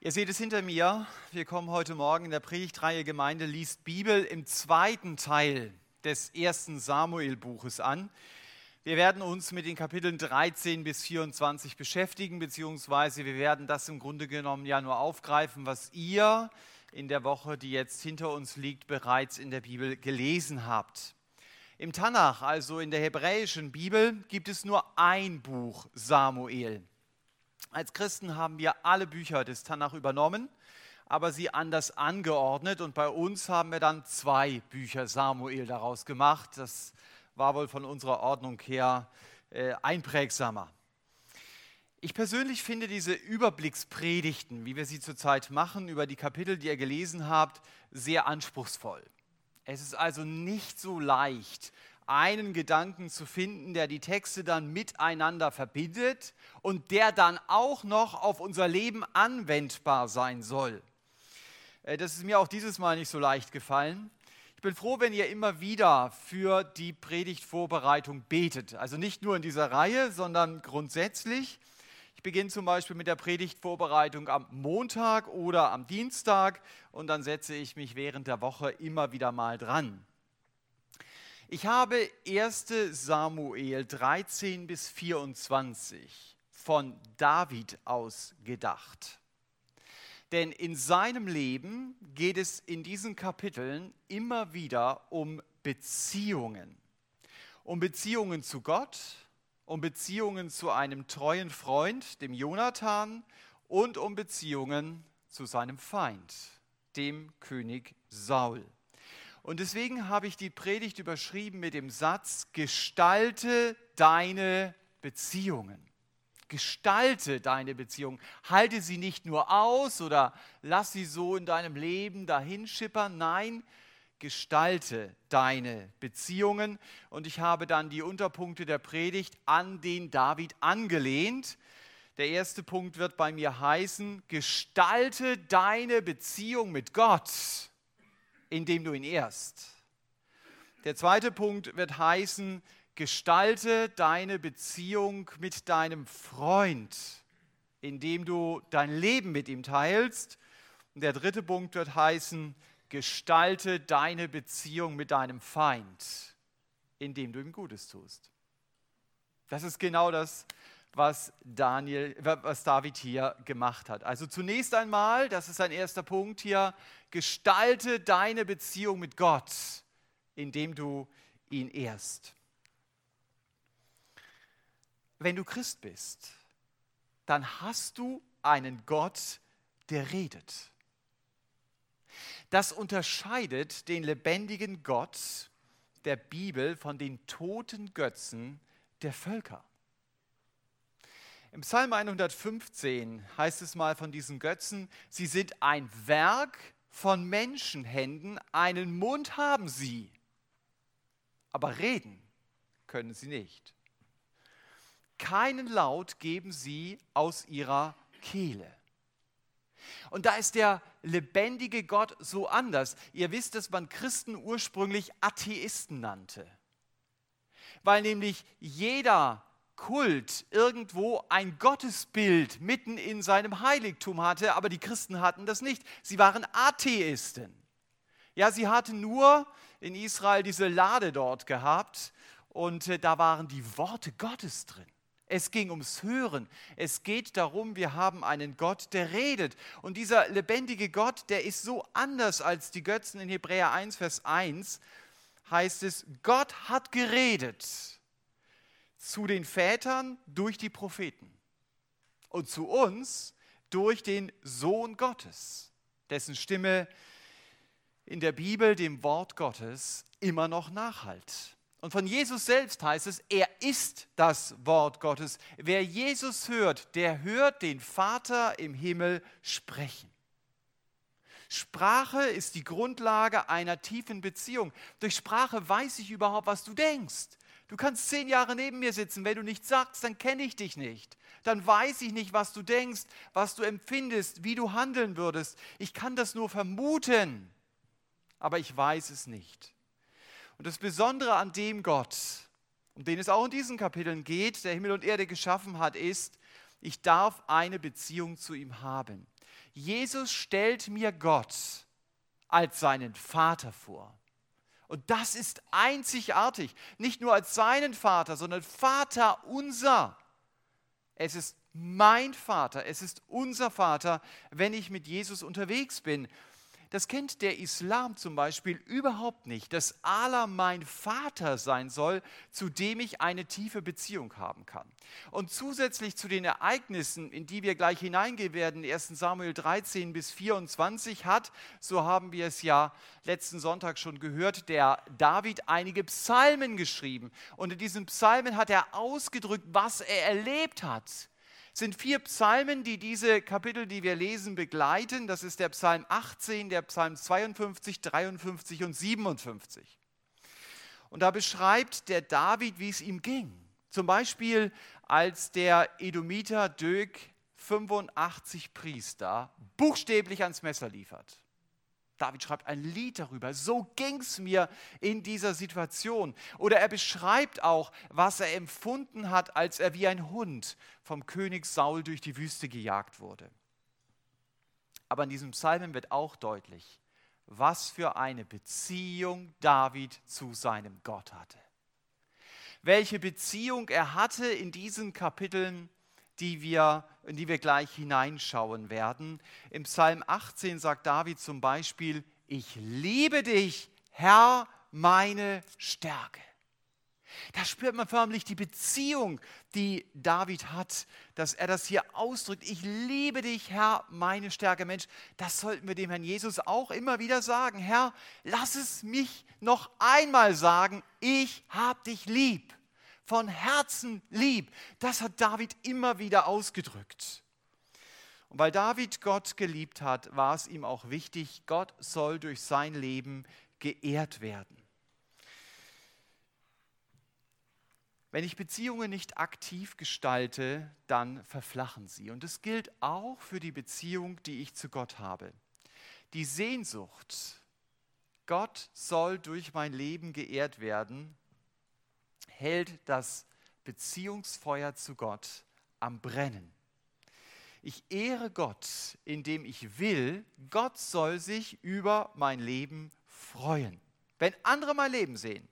Ihr seht es hinter mir. Wir kommen heute Morgen in der Predigtreihe Gemeinde liest Bibel im zweiten Teil des ersten Samuel-Buches an. Wir werden uns mit den Kapiteln 13 bis 24 beschäftigen, beziehungsweise wir werden das im Grunde genommen ja nur aufgreifen, was ihr in der Woche, die jetzt hinter uns liegt, bereits in der Bibel gelesen habt. Im Tanach, also in der hebräischen Bibel, gibt es nur ein Buch Samuel. Als Christen haben wir alle Bücher des Tanach übernommen, aber sie anders angeordnet. Und bei uns haben wir dann zwei Bücher Samuel daraus gemacht. Das war wohl von unserer Ordnung her äh, einprägsamer. Ich persönlich finde diese Überblickspredigten, wie wir sie zurzeit machen, über die Kapitel, die ihr gelesen habt, sehr anspruchsvoll. Es ist also nicht so leicht, einen Gedanken zu finden, der die Texte dann miteinander verbindet und der dann auch noch auf unser Leben anwendbar sein soll. Äh, das ist mir auch dieses Mal nicht so leicht gefallen. Ich bin froh, wenn ihr immer wieder für die Predigtvorbereitung betet. Also nicht nur in dieser Reihe, sondern grundsätzlich. Ich beginne zum Beispiel mit der Predigtvorbereitung am Montag oder am Dienstag und dann setze ich mich während der Woche immer wieder mal dran. Ich habe 1 Samuel 13 bis 24 von David aus gedacht. Denn in seinem Leben geht es in diesen Kapiteln immer wieder um Beziehungen. Um Beziehungen zu Gott, um Beziehungen zu einem treuen Freund, dem Jonathan, und um Beziehungen zu seinem Feind, dem König Saul. Und deswegen habe ich die Predigt überschrieben mit dem Satz, gestalte deine Beziehungen. Gestalte deine Beziehungen. Halte sie nicht nur aus oder lass sie so in deinem Leben dahinschippern. Nein, gestalte deine Beziehungen. Und ich habe dann die Unterpunkte der Predigt an den David angelehnt. Der erste Punkt wird bei mir heißen, gestalte deine Beziehung mit Gott indem du ihn ehrst. Der zweite Punkt wird heißen, gestalte deine Beziehung mit deinem Freund, indem du dein Leben mit ihm teilst. Und der dritte Punkt wird heißen, gestalte deine Beziehung mit deinem Feind, indem du ihm Gutes tust. Das ist genau das, was, Daniel, was David hier gemacht hat. Also zunächst einmal, das ist ein erster Punkt hier, gestalte deine Beziehung mit Gott, indem du ihn ehrst. Wenn du Christ bist, dann hast du einen Gott, der redet. Das unterscheidet den lebendigen Gott der Bibel von den toten Götzen der Völker. Im Psalm 115 heißt es mal von diesen Götzen, sie sind ein Werk von Menschenhänden, einen Mund haben sie, aber reden können sie nicht. Keinen Laut geben sie aus ihrer Kehle. Und da ist der lebendige Gott so anders. Ihr wisst, dass man Christen ursprünglich Atheisten nannte, weil nämlich jeder Kult irgendwo ein Gottesbild mitten in seinem Heiligtum hatte, aber die Christen hatten das nicht. Sie waren Atheisten. Ja, sie hatten nur in Israel diese Lade dort gehabt und äh, da waren die Worte Gottes drin. Es ging ums Hören. Es geht darum, wir haben einen Gott, der redet. Und dieser lebendige Gott, der ist so anders als die Götzen in Hebräer 1, Vers 1, heißt es, Gott hat geredet zu den Vätern durch die Propheten und zu uns durch den Sohn Gottes, dessen Stimme in der Bibel, dem Wort Gottes, immer noch nachhalt. Und von Jesus selbst heißt es, er ist das Wort Gottes. Wer Jesus hört, der hört den Vater im Himmel sprechen. Sprache ist die Grundlage einer tiefen Beziehung. Durch Sprache weiß ich überhaupt, was du denkst. Du kannst zehn Jahre neben mir sitzen. Wenn du nichts sagst, dann kenne ich dich nicht. Dann weiß ich nicht, was du denkst, was du empfindest, wie du handeln würdest. Ich kann das nur vermuten, aber ich weiß es nicht. Und das Besondere an dem Gott, um den es auch in diesen Kapiteln geht, der Himmel und Erde geschaffen hat, ist, ich darf eine Beziehung zu ihm haben. Jesus stellt mir Gott als seinen Vater vor. Und das ist einzigartig. Nicht nur als seinen Vater, sondern Vater unser. Es ist mein Vater, es ist unser Vater, wenn ich mit Jesus unterwegs bin. Das kennt der Islam zum Beispiel überhaupt nicht, dass Allah mein Vater sein soll, zu dem ich eine tiefe Beziehung haben kann. Und zusätzlich zu den Ereignissen, in die wir gleich hineingehen werden, 1 Samuel 13 bis 24, hat, so haben wir es ja letzten Sonntag schon gehört, der David einige Psalmen geschrieben. Und in diesen Psalmen hat er ausgedrückt, was er erlebt hat sind vier Psalmen, die diese Kapitel, die wir lesen, begleiten. Das ist der Psalm 18, der Psalm 52, 53 und 57. Und da beschreibt der David, wie es ihm ging. Zum Beispiel, als der Edomiter Dök 85 Priester buchstäblich ans Messer liefert. David schreibt ein Lied darüber. So ging es mir in dieser Situation. Oder er beschreibt auch, was er empfunden hat, als er wie ein Hund vom König Saul durch die Wüste gejagt wurde. Aber in diesem Psalm wird auch deutlich, was für eine Beziehung David zu seinem Gott hatte. Welche Beziehung er hatte in diesen Kapiteln die wir, in die wir gleich hineinschauen werden. Im Psalm 18 sagt David zum Beispiel, ich liebe dich, Herr, meine Stärke. Da spürt man förmlich die Beziehung, die David hat, dass er das hier ausdrückt. Ich liebe dich, Herr, meine Stärke. Mensch, das sollten wir dem Herrn Jesus auch immer wieder sagen. Herr, lass es mich noch einmal sagen, ich hab dich lieb von Herzen lieb. Das hat David immer wieder ausgedrückt. Und weil David Gott geliebt hat, war es ihm auch wichtig, Gott soll durch sein Leben geehrt werden. Wenn ich Beziehungen nicht aktiv gestalte, dann verflachen sie. Und das gilt auch für die Beziehung, die ich zu Gott habe. Die Sehnsucht, Gott soll durch mein Leben geehrt werden, hält das Beziehungsfeuer zu Gott am Brennen. Ich ehre Gott, indem ich will, Gott soll sich über mein Leben freuen. Wenn andere mein Leben sehen,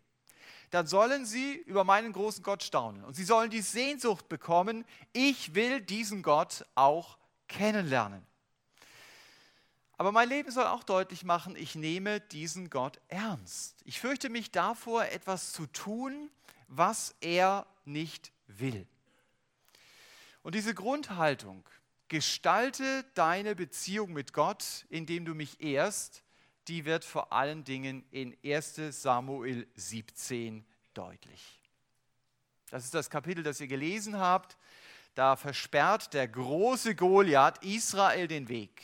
dann sollen sie über meinen großen Gott staunen. Und sie sollen die Sehnsucht bekommen, ich will diesen Gott auch kennenlernen. Aber mein Leben soll auch deutlich machen, ich nehme diesen Gott ernst. Ich fürchte mich davor, etwas zu tun, was er nicht will. Und diese Grundhaltung, gestalte deine Beziehung mit Gott, indem du mich ehrst, die wird vor allen Dingen in 1 Samuel 17 deutlich. Das ist das Kapitel, das ihr gelesen habt. Da versperrt der große Goliath Israel den Weg.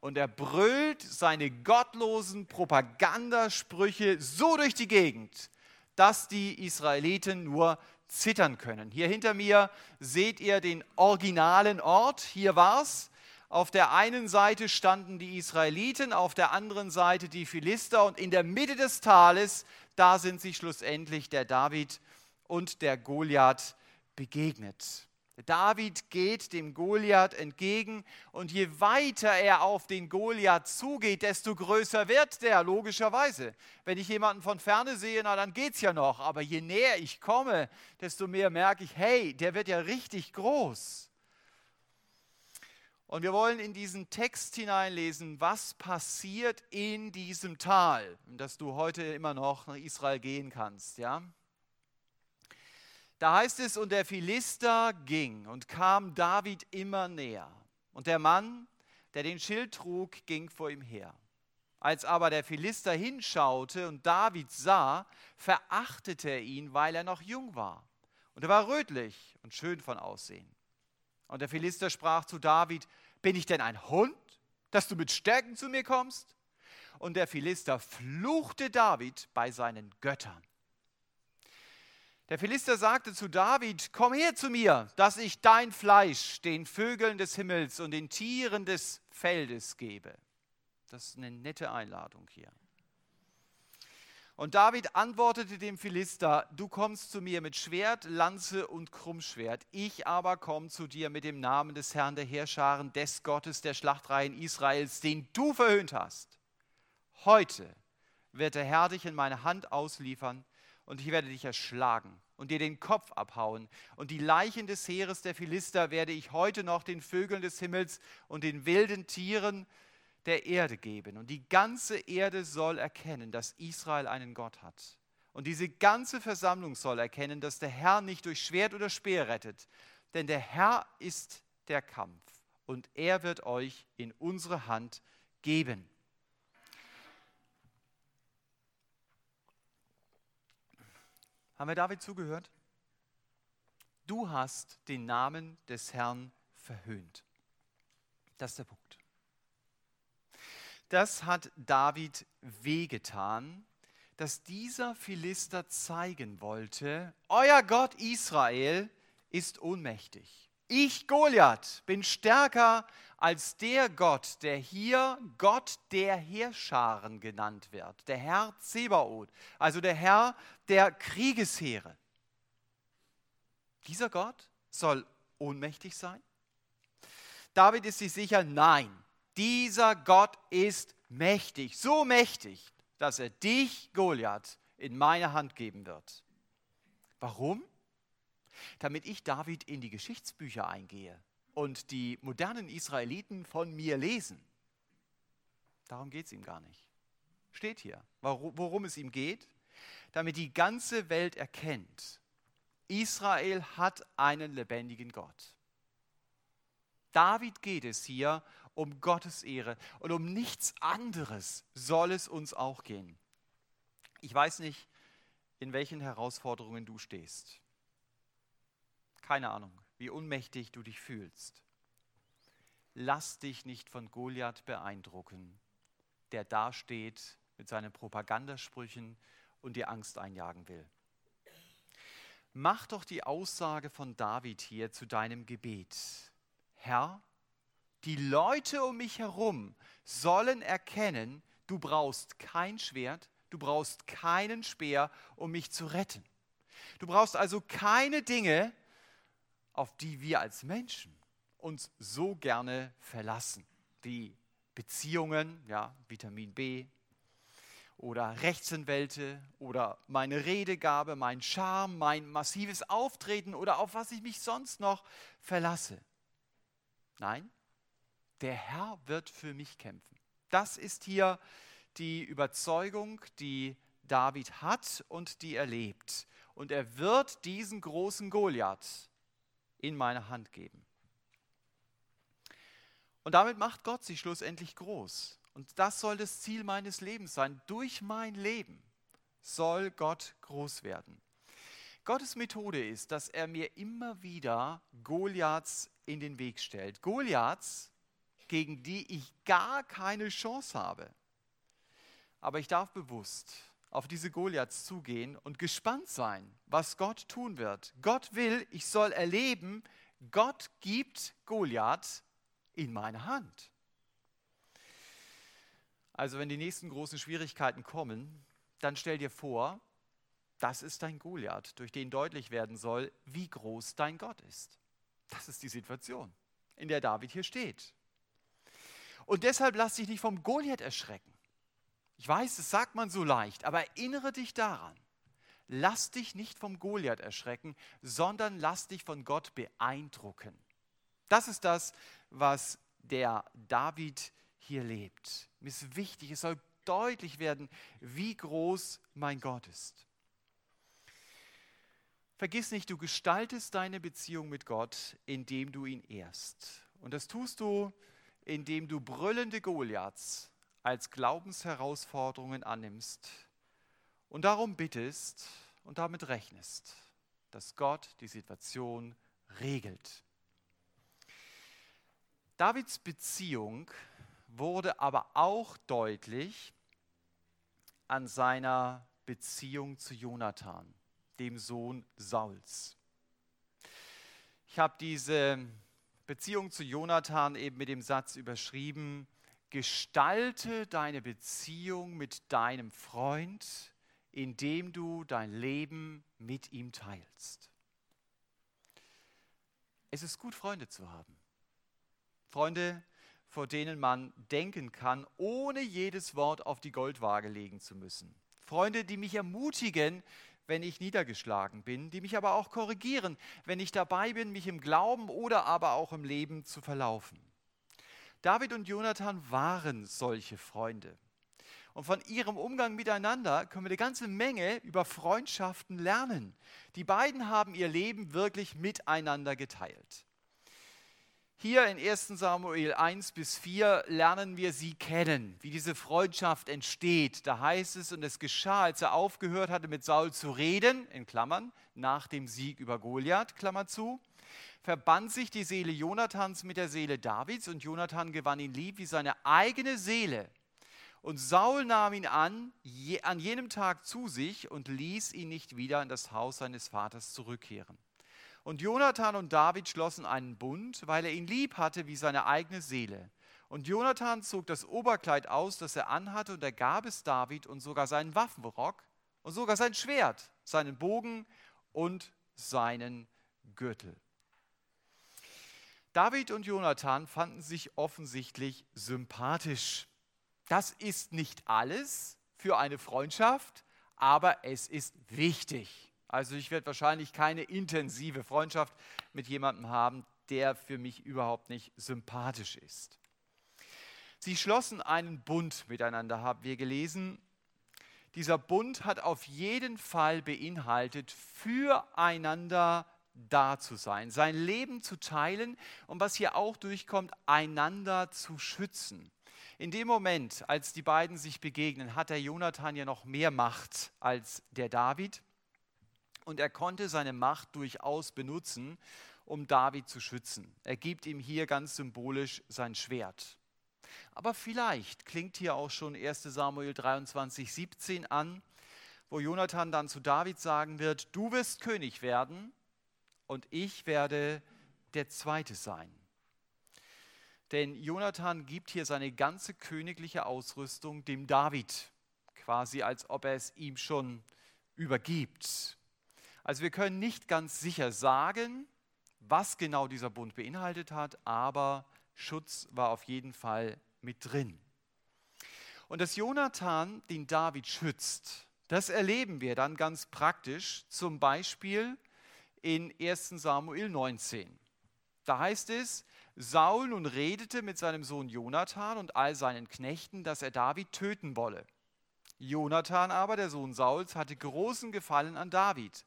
Und er brüllt seine gottlosen Propagandasprüche so durch die Gegend, dass die Israeliten nur zittern können. Hier hinter mir seht ihr den originalen Ort. Hier war es. Auf der einen Seite standen die Israeliten, auf der anderen Seite die Philister und in der Mitte des Tales, da sind sich schlussendlich der David und der Goliath begegnet. David geht dem Goliath entgegen und je weiter er auf den Goliath zugeht, desto größer wird der, logischerweise. Wenn ich jemanden von ferne sehe, na dann geht's ja noch, aber je näher ich komme, desto mehr merke ich, hey, der wird ja richtig groß. Und wir wollen in diesen Text hineinlesen, was passiert in diesem Tal, dass du heute immer noch nach Israel gehen kannst, ja? Da heißt es, und der Philister ging und kam David immer näher. Und der Mann, der den Schild trug, ging vor ihm her. Als aber der Philister hinschaute und David sah, verachtete er ihn, weil er noch jung war. Und er war rötlich und schön von Aussehen. Und der Philister sprach zu David, bin ich denn ein Hund, dass du mit Stärken zu mir kommst? Und der Philister fluchte David bei seinen Göttern. Der Philister sagte zu David, komm her zu mir, dass ich dein Fleisch den Vögeln des Himmels und den Tieren des Feldes gebe. Das ist eine nette Einladung hier. Und David antwortete dem Philister, du kommst zu mir mit Schwert, Lanze und Krummschwert, ich aber komme zu dir mit dem Namen des Herrn der Heerscharen, des Gottes der Schlachtreihen Israels, den du verhöhnt hast. Heute wird der Herr dich in meine Hand ausliefern und ich werde dich erschlagen und dir den Kopf abhauen. Und die Leichen des Heeres der Philister werde ich heute noch den Vögeln des Himmels und den wilden Tieren der Erde geben. Und die ganze Erde soll erkennen, dass Israel einen Gott hat. Und diese ganze Versammlung soll erkennen, dass der Herr nicht durch Schwert oder Speer rettet, denn der Herr ist der Kampf und er wird euch in unsere Hand geben. Haben wir David zugehört? Du hast den Namen des Herrn verhöhnt. Das ist der Punkt. Das hat David wehgetan, dass dieser Philister zeigen wollte, euer Gott Israel ist ohnmächtig. Ich, Goliath, bin stärker als der Gott, der hier Gott der Heerscharen genannt wird, der Herr Zebaoth, also der Herr der Kriegesheere. Dieser Gott soll ohnmächtig sein? David ist sich sicher, nein, dieser Gott ist mächtig, so mächtig, dass er dich, Goliath, in meine Hand geben wird. Warum? Damit ich David in die Geschichtsbücher eingehe und die modernen Israeliten von mir lesen. Darum geht es ihm gar nicht. Steht hier, worum es ihm geht. Damit die ganze Welt erkennt, Israel hat einen lebendigen Gott. David geht es hier um Gottes Ehre und um nichts anderes soll es uns auch gehen. Ich weiß nicht, in welchen Herausforderungen du stehst. Keine Ahnung, wie unmächtig du dich fühlst. Lass dich nicht von Goliath beeindrucken, der dasteht mit seinen Propagandasprüchen und dir Angst einjagen will. Mach doch die Aussage von David hier zu deinem Gebet. Herr, die Leute um mich herum sollen erkennen, du brauchst kein Schwert, du brauchst keinen Speer, um mich zu retten. Du brauchst also keine Dinge, auf die wir als Menschen uns so gerne verlassen, wie Beziehungen, ja, Vitamin B, oder Rechtsanwälte oder meine Redegabe, mein Charme, mein massives Auftreten oder auf was ich mich sonst noch verlasse. Nein, der Herr wird für mich kämpfen. Das ist hier die Überzeugung, die David hat und die er lebt. Und er wird diesen großen Goliath in meine Hand geben. Und damit macht Gott sich schlussendlich groß. Und das soll das Ziel meines Lebens sein. Durch mein Leben soll Gott groß werden. Gottes Methode ist, dass er mir immer wieder Goliaths in den Weg stellt. Goliaths, gegen die ich gar keine Chance habe. Aber ich darf bewusst auf diese Goliaths zugehen und gespannt sein, was Gott tun wird. Gott will, ich soll erleben, Gott gibt Goliath in meine Hand. Also wenn die nächsten großen Schwierigkeiten kommen, dann stell dir vor, das ist dein Goliath, durch den deutlich werden soll, wie groß dein Gott ist. Das ist die Situation, in der David hier steht. Und deshalb lass dich nicht vom Goliath erschrecken. Ich weiß, das sagt man so leicht, aber erinnere dich daran. Lass dich nicht vom Goliath erschrecken, sondern lass dich von Gott beeindrucken. Das ist das, was der David hier lebt. Mir ist wichtig, es soll deutlich werden, wie groß mein Gott ist. Vergiss nicht, du gestaltest deine Beziehung mit Gott, indem du ihn ehrst. Und das tust du, indem du brüllende Goliaths als Glaubensherausforderungen annimmst und darum bittest und damit rechnest, dass Gott die Situation regelt. Davids Beziehung wurde aber auch deutlich an seiner Beziehung zu Jonathan, dem Sohn Sauls. Ich habe diese Beziehung zu Jonathan eben mit dem Satz überschrieben, gestalte deine Beziehung mit deinem Freund, indem du dein Leben mit ihm teilst. Es ist gut, Freunde zu haben. Freunde, vor denen man denken kann, ohne jedes Wort auf die Goldwaage legen zu müssen. Freunde, die mich ermutigen, wenn ich niedergeschlagen bin, die mich aber auch korrigieren, wenn ich dabei bin, mich im Glauben oder aber auch im Leben zu verlaufen. David und Jonathan waren solche Freunde. Und von ihrem Umgang miteinander können wir eine ganze Menge über Freundschaften lernen. Die beiden haben ihr Leben wirklich miteinander geteilt. Hier in 1 Samuel 1 bis 4 lernen wir sie kennen, wie diese Freundschaft entsteht. Da heißt es, und es geschah, als er aufgehört hatte, mit Saul zu reden, in Klammern, nach dem Sieg über Goliath, Klammer zu, verband sich die Seele Jonathans mit der Seele Davids und Jonathan gewann ihn lieb wie seine eigene Seele. Und Saul nahm ihn an, je, an jenem Tag zu sich und ließ ihn nicht wieder in das Haus seines Vaters zurückkehren. Und Jonathan und David schlossen einen Bund, weil er ihn lieb hatte wie seine eigene Seele. Und Jonathan zog das Oberkleid aus, das er anhatte, und er gab es David und sogar seinen Waffenrock und sogar sein Schwert, seinen Bogen und seinen Gürtel. David und Jonathan fanden sich offensichtlich sympathisch. Das ist nicht alles für eine Freundschaft, aber es ist wichtig. Also ich werde wahrscheinlich keine intensive Freundschaft mit jemandem haben, der für mich überhaupt nicht sympathisch ist. Sie schlossen einen Bund miteinander, haben wir gelesen. Dieser Bund hat auf jeden Fall beinhaltet, füreinander da zu sein, sein Leben zu teilen und was hier auch durchkommt, einander zu schützen. In dem Moment, als die beiden sich begegnen, hat der Jonathan ja noch mehr Macht als der David und er konnte seine Macht durchaus benutzen, um David zu schützen. Er gibt ihm hier ganz symbolisch sein Schwert. Aber vielleicht klingt hier auch schon 1 Samuel 23, 17 an, wo Jonathan dann zu David sagen wird, du wirst König werden und ich werde der Zweite sein. Denn Jonathan gibt hier seine ganze königliche Ausrüstung dem David, quasi als ob er es ihm schon übergibt. Also wir können nicht ganz sicher sagen, was genau dieser Bund beinhaltet hat, aber Schutz war auf jeden Fall mit drin. Und dass Jonathan den David schützt, das erleben wir dann ganz praktisch, zum Beispiel in 1 Samuel 19. Da heißt es, Saul nun redete mit seinem Sohn Jonathan und all seinen Knechten, dass er David töten wolle. Jonathan aber, der Sohn Sauls, hatte großen Gefallen an David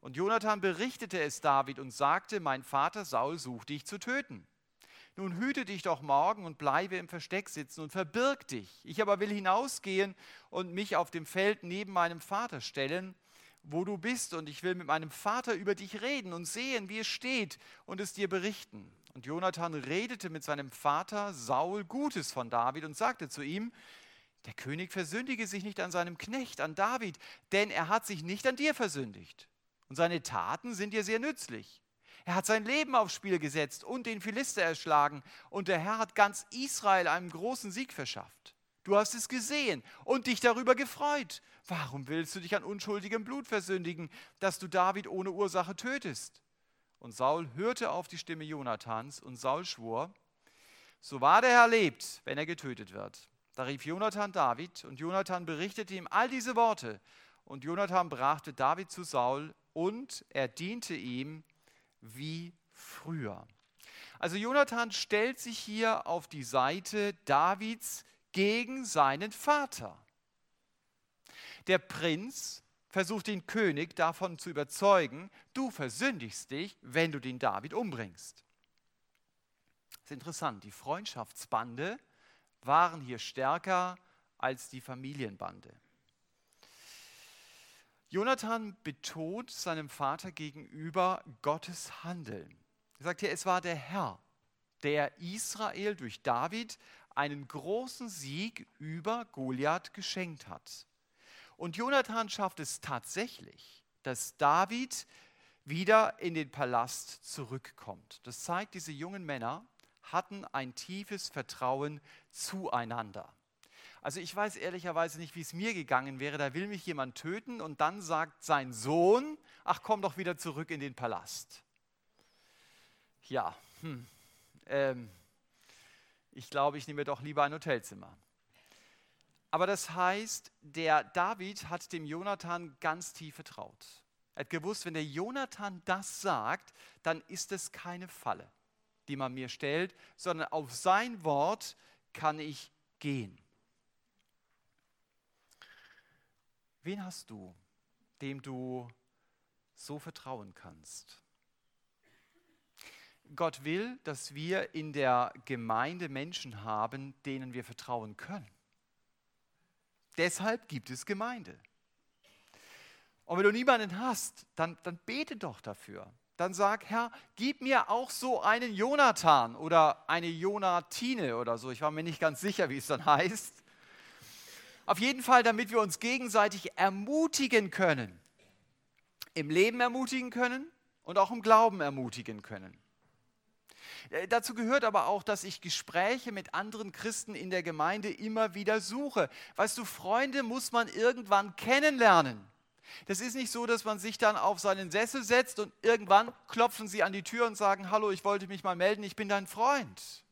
und Jonathan berichtete es David und sagte, mein Vater Saul sucht dich zu töten. Nun hüte dich doch morgen und bleibe im Versteck sitzen und verbirg dich. Ich aber will hinausgehen und mich auf dem Feld neben meinem Vater stellen, wo du bist, und ich will mit meinem Vater über dich reden und sehen, wie es steht, und es dir berichten. Und Jonathan redete mit seinem Vater Saul Gutes von David und sagte zu ihm, der König versündige sich nicht an seinem Knecht, an David, denn er hat sich nicht an dir versündigt. Und seine Taten sind dir sehr nützlich. Er hat sein Leben aufs Spiel gesetzt und den Philister erschlagen. Und der Herr hat ganz Israel einen großen Sieg verschafft. Du hast es gesehen und dich darüber gefreut. Warum willst du dich an unschuldigem Blut versündigen, dass du David ohne Ursache tötest? Und Saul hörte auf die Stimme Jonathans und Saul schwor, so wahr der Herr lebt, wenn er getötet wird. Da rief Jonathan David und Jonathan berichtete ihm all diese Worte. Und Jonathan brachte David zu Saul und er diente ihm wie früher. Also Jonathan stellt sich hier auf die Seite Davids gegen seinen Vater. Der Prinz versucht den König davon zu überzeugen, du versündigst dich, wenn du den David umbringst. Das ist interessant, die Freundschaftsbande waren hier stärker als die Familienbande. Jonathan betont seinem Vater gegenüber Gottes Handeln. Er sagt hier, es war der Herr, der Israel durch David einen großen Sieg über Goliath geschenkt hat. Und Jonathan schafft es tatsächlich, dass David wieder in den Palast zurückkommt. Das zeigt, diese jungen Männer hatten ein tiefes Vertrauen zueinander. Also ich weiß ehrlicherweise nicht, wie es mir gegangen wäre. Da will mich jemand töten und dann sagt sein Sohn, ach komm doch wieder zurück in den Palast. Ja, hm, ähm, ich glaube, ich nehme doch lieber ein Hotelzimmer. Aber das heißt, der David hat dem Jonathan ganz tief vertraut. Er hat gewusst, wenn der Jonathan das sagt, dann ist es keine Falle, die man mir stellt, sondern auf sein Wort kann ich gehen. Wen hast du, dem du so vertrauen kannst? Gott will, dass wir in der Gemeinde Menschen haben, denen wir vertrauen können. Deshalb gibt es Gemeinde. Und wenn du niemanden hast, dann, dann bete doch dafür. Dann sag, Herr, gib mir auch so einen Jonathan oder eine Jonatine oder so. Ich war mir nicht ganz sicher, wie es dann heißt. Auf jeden Fall, damit wir uns gegenseitig ermutigen können. Im Leben ermutigen können und auch im Glauben ermutigen können. Äh, dazu gehört aber auch, dass ich Gespräche mit anderen Christen in der Gemeinde immer wieder suche. Weißt du, Freunde muss man irgendwann kennenlernen. Das ist nicht so, dass man sich dann auf seinen Sessel setzt und irgendwann klopfen sie an die Tür und sagen, hallo, ich wollte mich mal melden, ich bin dein Freund.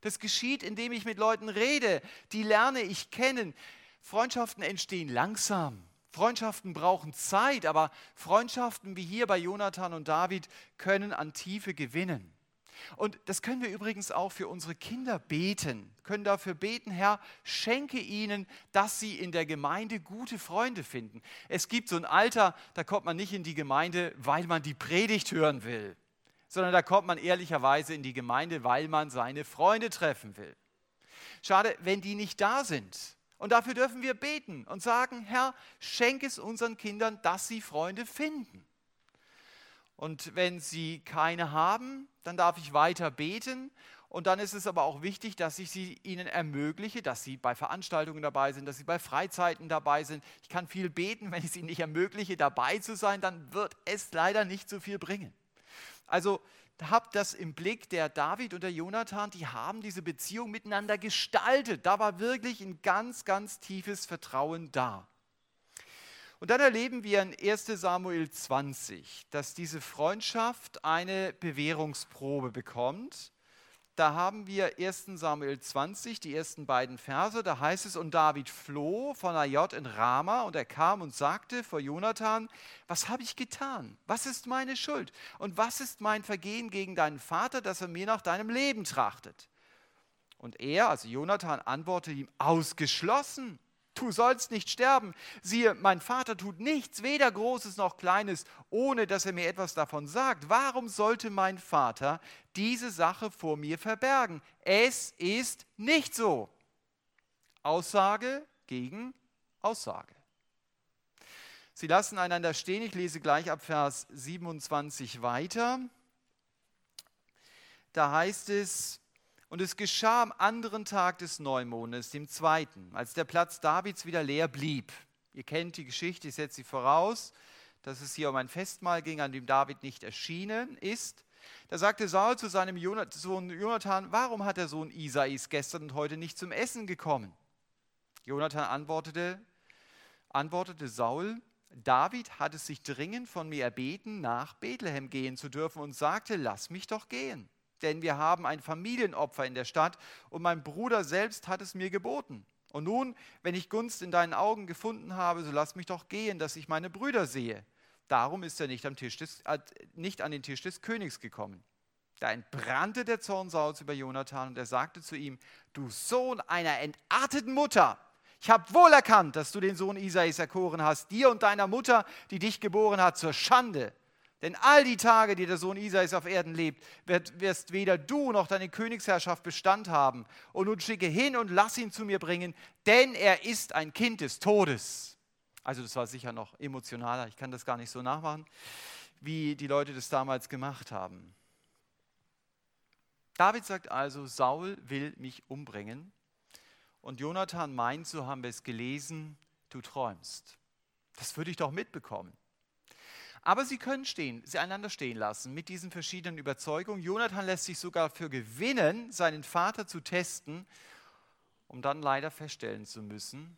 Das geschieht, indem ich mit Leuten rede, die lerne ich kennen. Freundschaften entstehen langsam. Freundschaften brauchen Zeit, aber Freundschaften wie hier bei Jonathan und David können an Tiefe gewinnen. Und das können wir übrigens auch für unsere Kinder beten, können dafür beten, Herr, schenke ihnen, dass sie in der Gemeinde gute Freunde finden. Es gibt so ein Alter, da kommt man nicht in die Gemeinde, weil man die Predigt hören will sondern da kommt man ehrlicherweise in die Gemeinde, weil man seine Freunde treffen will. Schade, wenn die nicht da sind. Und dafür dürfen wir beten und sagen, Herr, schenk es unseren Kindern, dass sie Freunde finden. Und wenn sie keine haben, dann darf ich weiter beten. Und dann ist es aber auch wichtig, dass ich sie ihnen ermögliche, dass sie bei Veranstaltungen dabei sind, dass sie bei Freizeiten dabei sind. Ich kann viel beten, wenn ich es ihnen nicht ermögliche, dabei zu sein, dann wird es leider nicht so viel bringen. Also habt das im Blick, der David und der Jonathan, die haben diese Beziehung miteinander gestaltet. Da war wirklich ein ganz, ganz tiefes Vertrauen da. Und dann erleben wir in 1 Samuel 20, dass diese Freundschaft eine Bewährungsprobe bekommt da haben wir 1 Samuel 20, die ersten beiden Verse, da heißt es, und David floh von Ajot in Rama und er kam und sagte vor Jonathan, was habe ich getan? Was ist meine Schuld? Und was ist mein Vergehen gegen deinen Vater, dass er mir nach deinem Leben trachtet? Und er, also Jonathan, antwortete ihm, ausgeschlossen du sollst nicht sterben. Siehe, mein Vater tut nichts, weder Großes noch Kleines, ohne dass er mir etwas davon sagt. Warum sollte mein Vater diese Sache vor mir verbergen? Es ist nicht so. Aussage gegen Aussage. Sie lassen einander stehen. Ich lese gleich ab Vers 27 weiter. Da heißt es, und es geschah am anderen Tag des Neumondes, dem zweiten, als der Platz Davids wieder leer blieb. Ihr kennt die Geschichte, ich setze sie voraus, dass es hier um ein Festmahl ging, an dem David nicht erschienen ist. Da sagte Saul zu seinem Sohn Jonathan, warum hat der Sohn Isais gestern und heute nicht zum Essen gekommen? Jonathan antwortete, antwortete Saul, David hat es sich dringend von mir erbeten, nach Bethlehem gehen zu dürfen und sagte, lass mich doch gehen denn wir haben ein Familienopfer in der Stadt und mein Bruder selbst hat es mir geboten. Und nun, wenn ich Gunst in deinen Augen gefunden habe, so lass mich doch gehen, dass ich meine Brüder sehe. Darum ist er nicht, des, äh, nicht an den Tisch des Königs gekommen. Da entbrannte der Zorn Sauls über Jonathan und er sagte zu ihm, du Sohn einer entarteten Mutter, ich habe wohl erkannt, dass du den Sohn Isais erkoren hast, dir und deiner Mutter, die dich geboren hat, zur Schande. Denn all die Tage, die der Sohn Isais auf Erden lebt, wirst weder du noch deine Königsherrschaft Bestand haben. Und nun schicke hin und lass ihn zu mir bringen, denn er ist ein Kind des Todes. Also das war sicher noch emotionaler, ich kann das gar nicht so nachmachen, wie die Leute das damals gemacht haben. David sagt also, Saul will mich umbringen. Und Jonathan meint, so haben wir es gelesen, du träumst. Das würde ich doch mitbekommen. Aber sie können stehen, sie einander stehen lassen mit diesen verschiedenen Überzeugungen. Jonathan lässt sich sogar dafür gewinnen, seinen Vater zu testen. um dann leider feststellen zu müssen,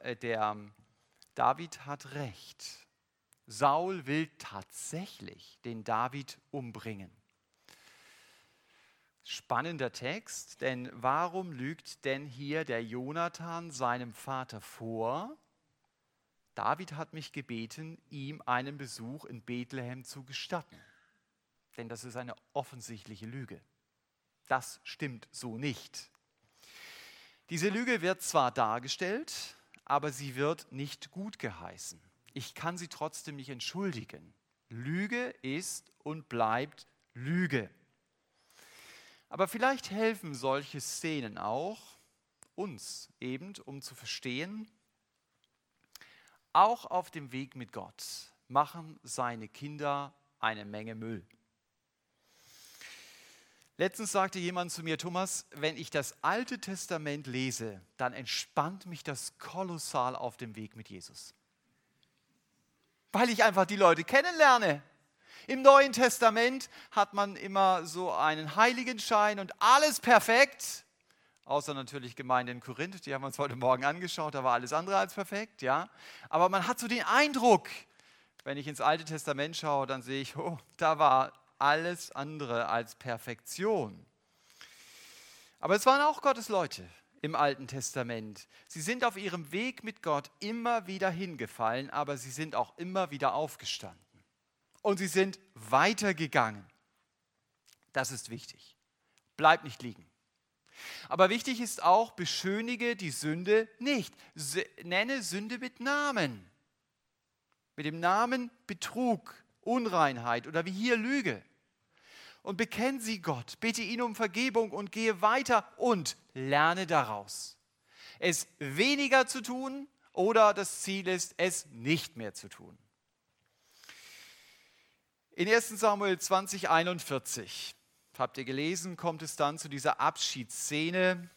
äh, der David hat recht. Saul will tatsächlich den David umbringen. Spannender Text, denn warum lügt denn hier der Jonathan seinem Vater vor? David hat mich gebeten, ihm einen Besuch in Bethlehem zu gestatten. Denn das ist eine offensichtliche Lüge. Das stimmt so nicht. Diese Lüge wird zwar dargestellt, aber sie wird nicht gut geheißen. Ich kann sie trotzdem nicht entschuldigen. Lüge ist und bleibt Lüge. Aber vielleicht helfen solche Szenen auch uns eben, um zu verstehen, auch auf dem Weg mit Gott machen seine Kinder eine Menge Müll. Letztens sagte jemand zu mir, Thomas, wenn ich das Alte Testament lese, dann entspannt mich das kolossal auf dem Weg mit Jesus. Weil ich einfach die Leute kennenlerne. Im Neuen Testament hat man immer so einen Heiligenschein und alles perfekt, außer natürlich Gemeinde in Korinth, die haben wir uns heute Morgen angeschaut, da war alles andere als perfekt, ja. Aber man hat so den Eindruck, wenn ich ins Alte Testament schaue, dann sehe ich, oh, da war alles andere als Perfektion. Aber es waren auch Gottes Leute im Alten Testament. Sie sind auf ihrem Weg mit Gott immer wieder hingefallen, aber sie sind auch immer wieder aufgestanden und sie sind weitergegangen. Das ist wichtig. Bleib nicht liegen. Aber wichtig ist auch, beschönige die Sünde nicht. Nenne Sünde mit Namen. Mit dem Namen Betrug, Unreinheit oder wie hier Lüge. Und bekenn sie Gott, bitte ihn um Vergebung und gehe weiter und lerne daraus. Es weniger zu tun oder das Ziel ist, es nicht mehr zu tun. In 1 Samuel 20, 41, habt ihr gelesen, kommt es dann zu dieser Abschiedsszene.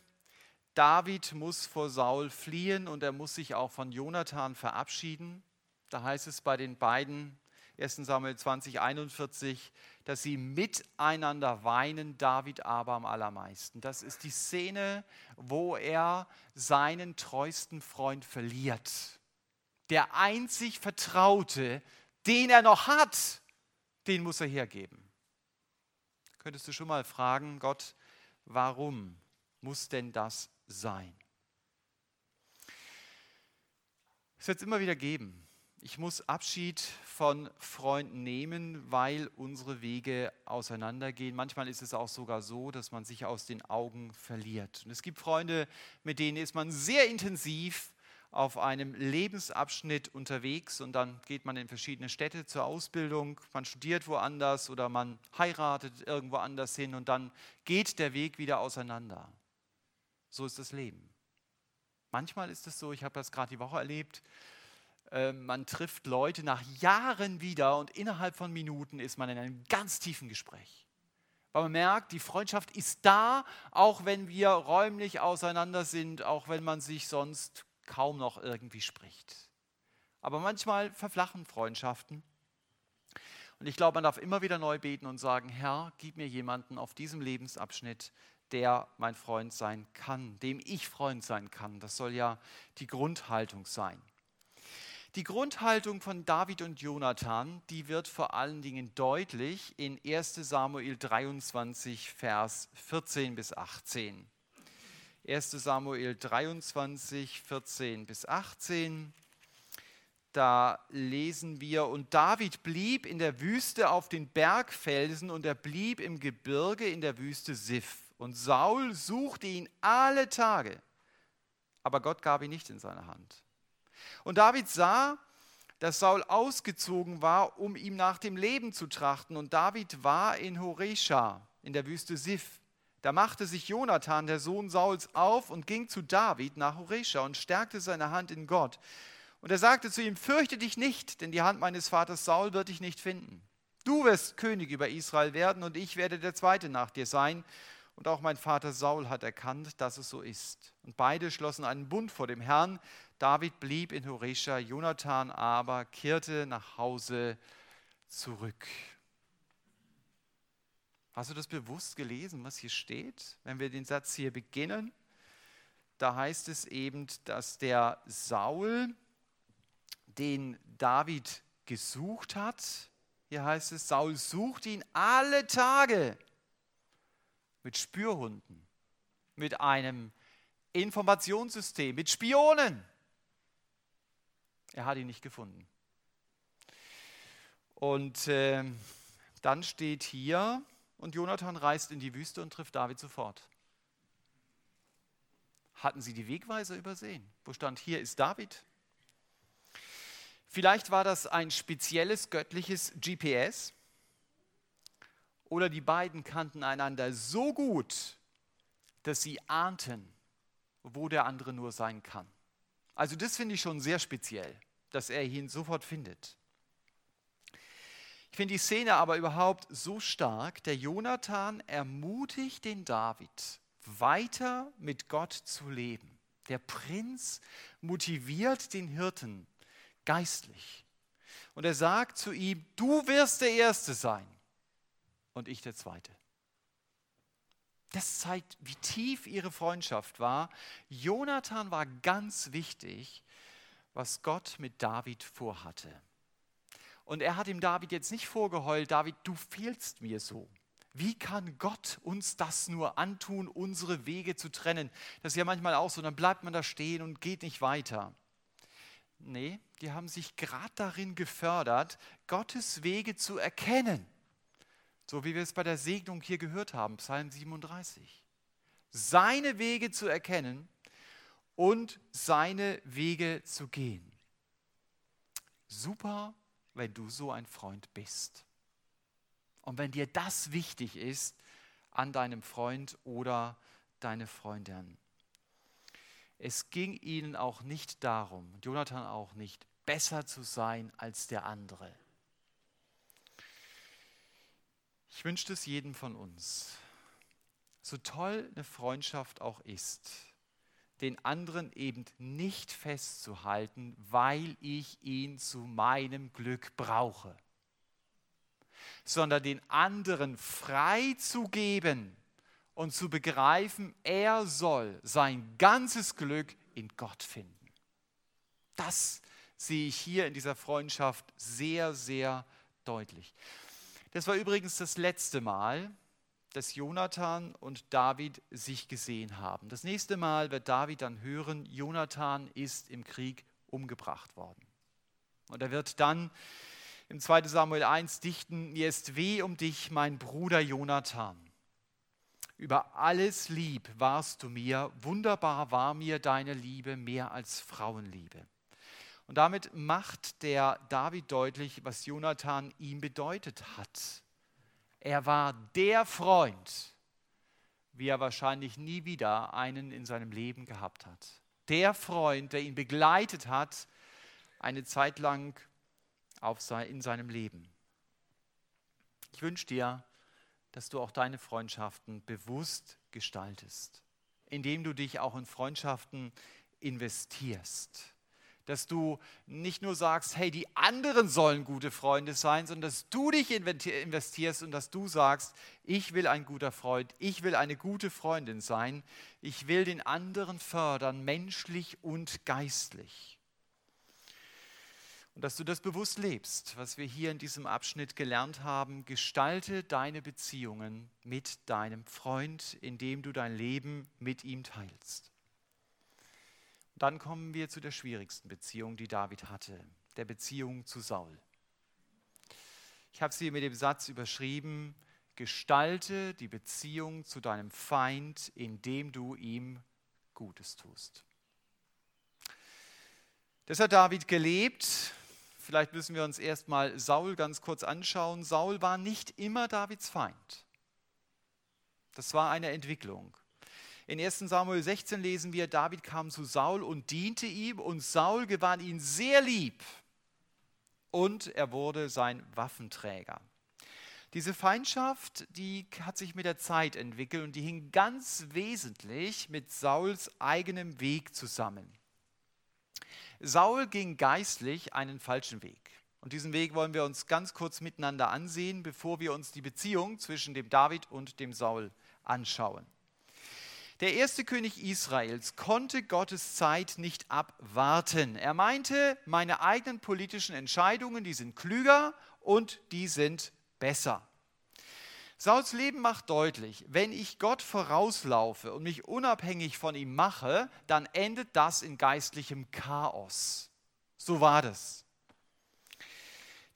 David muss vor Saul fliehen und er muss sich auch von Jonathan verabschieden. Da heißt es bei den beiden, 1 Samuel 20, 41, dass sie miteinander weinen, David aber am allermeisten. Das ist die Szene, wo er seinen treuesten Freund verliert. Der einzig Vertraute, den er noch hat den muss er hergeben. Könntest du schon mal fragen, Gott, warum muss denn das sein? Es wird es immer wieder geben. Ich muss Abschied von Freunden nehmen, weil unsere Wege auseinandergehen. Manchmal ist es auch sogar so, dass man sich aus den Augen verliert. Und es gibt Freunde, mit denen ist man sehr intensiv auf einem Lebensabschnitt unterwegs und dann geht man in verschiedene Städte zur Ausbildung, man studiert woanders oder man heiratet irgendwo anders hin und dann geht der Weg wieder auseinander. So ist das Leben. Manchmal ist es so, ich habe das gerade die Woche erlebt, ähm, man trifft Leute nach Jahren wieder und innerhalb von Minuten ist man in einem ganz tiefen Gespräch. Weil man merkt, die Freundschaft ist da, auch wenn wir räumlich auseinander sind, auch wenn man sich sonst kaum noch irgendwie spricht. Aber manchmal verflachen Freundschaften. Und ich glaube, man darf immer wieder neu beten und sagen, Herr, gib mir jemanden auf diesem Lebensabschnitt, der mein Freund sein kann, dem ich Freund sein kann. Das soll ja die Grundhaltung sein. Die Grundhaltung von David und Jonathan, die wird vor allen Dingen deutlich in 1 Samuel 23, Vers 14 bis 18. 1 Samuel 23, 14 bis 18. Da lesen wir, und David blieb in der Wüste auf den Bergfelsen und er blieb im Gebirge in der Wüste Sif. Und Saul suchte ihn alle Tage, aber Gott gab ihn nicht in seine Hand. Und David sah, dass Saul ausgezogen war, um ihm nach dem Leben zu trachten. Und David war in Horesha, in der Wüste Sif. Da machte sich Jonathan, der Sohn Sauls, auf und ging zu David nach Horesha und stärkte seine Hand in Gott. Und er sagte zu ihm, fürchte dich nicht, denn die Hand meines Vaters Saul wird dich nicht finden. Du wirst König über Israel werden und ich werde der Zweite nach dir sein. Und auch mein Vater Saul hat erkannt, dass es so ist. Und beide schlossen einen Bund vor dem Herrn. David blieb in Horesha, Jonathan aber kehrte nach Hause zurück. Hast du das bewusst gelesen, was hier steht, wenn wir den Satz hier beginnen? da heißt es eben, dass der Saul den David gesucht hat. Hier heißt es, Saul sucht ihn alle Tage mit Spürhunden, mit einem Informationssystem, mit Spionen. Er hat ihn nicht gefunden. Und äh, dann steht hier, und Jonathan reist in die Wüste und trifft David sofort. Hatten sie die Wegweiser übersehen? Wo stand hier ist David? Vielleicht war das ein spezielles göttliches GPS oder die beiden kannten einander so gut, dass sie ahnten, wo der andere nur sein kann. Also das finde ich schon sehr speziell, dass er ihn sofort findet. Ich finde die Szene aber überhaupt so stark. Der Jonathan ermutigt den David, weiter mit Gott zu leben. Der Prinz motiviert den Hirten geistlich. Und er sagt zu ihm, du wirst der Erste sein und ich der Zweite. Das zeigt, wie tief ihre Freundschaft war. Jonathan war ganz wichtig, was Gott mit David vorhatte. Und er hat ihm David jetzt nicht vorgeheult, David, du fehlst mir so. Wie kann Gott uns das nur antun, unsere Wege zu trennen? Das ist ja manchmal auch so, dann bleibt man da stehen und geht nicht weiter. Nee, die haben sich gerade darin gefördert, Gottes Wege zu erkennen. So wie wir es bei der Segnung hier gehört haben, Psalm 37. Seine Wege zu erkennen und seine Wege zu gehen. Super wenn du so ein Freund bist. Und wenn dir das wichtig ist an deinem Freund oder deine Freundin. Es ging ihnen auch nicht darum, Jonathan auch nicht, besser zu sein als der andere. Ich wünsche es jedem von uns. So toll eine Freundschaft auch ist, den anderen eben nicht festzuhalten, weil ich ihn zu meinem Glück brauche, sondern den anderen frei zu geben und zu begreifen, er soll sein ganzes Glück in Gott finden. Das sehe ich hier in dieser Freundschaft sehr, sehr deutlich. Das war übrigens das letzte Mal, dass Jonathan und David sich gesehen haben. Das nächste Mal wird David dann hören, Jonathan ist im Krieg umgebracht worden. Und er wird dann im 2 Samuel 1 dichten, mir ist weh um dich, mein Bruder Jonathan. Über alles lieb warst du mir, wunderbar war mir deine Liebe mehr als Frauenliebe. Und damit macht der David deutlich, was Jonathan ihm bedeutet hat. Er war der Freund, wie er wahrscheinlich nie wieder einen in seinem Leben gehabt hat. Der Freund, der ihn begleitet hat, eine Zeit lang in seinem Leben. Ich wünsche dir, dass du auch deine Freundschaften bewusst gestaltest, indem du dich auch in Freundschaften investierst dass du nicht nur sagst, hey, die anderen sollen gute Freunde sein, sondern dass du dich investierst und dass du sagst, ich will ein guter Freund, ich will eine gute Freundin sein, ich will den anderen fördern, menschlich und geistlich. Und dass du das bewusst lebst, was wir hier in diesem Abschnitt gelernt haben, gestalte deine Beziehungen mit deinem Freund, indem du dein Leben mit ihm teilst. Dann kommen wir zu der schwierigsten Beziehung, die David hatte, der Beziehung zu Saul. Ich habe sie mit dem Satz überschrieben, gestalte die Beziehung zu deinem Feind, indem du ihm Gutes tust. Das hat David gelebt. Vielleicht müssen wir uns erstmal Saul ganz kurz anschauen. Saul war nicht immer Davids Feind. Das war eine Entwicklung. In 1 Samuel 16 lesen wir, David kam zu Saul und diente ihm und Saul gewann ihn sehr lieb und er wurde sein Waffenträger. Diese Feindschaft, die hat sich mit der Zeit entwickelt und die hing ganz wesentlich mit Sauls eigenem Weg zusammen. Saul ging geistlich einen falschen Weg. Und diesen Weg wollen wir uns ganz kurz miteinander ansehen, bevor wir uns die Beziehung zwischen dem David und dem Saul anschauen. Der erste König Israels konnte Gottes Zeit nicht abwarten. Er meinte, meine eigenen politischen Entscheidungen, die sind klüger und die sind besser. Sauls Leben macht deutlich, wenn ich Gott vorauslaufe und mich unabhängig von ihm mache, dann endet das in geistlichem Chaos. So war das.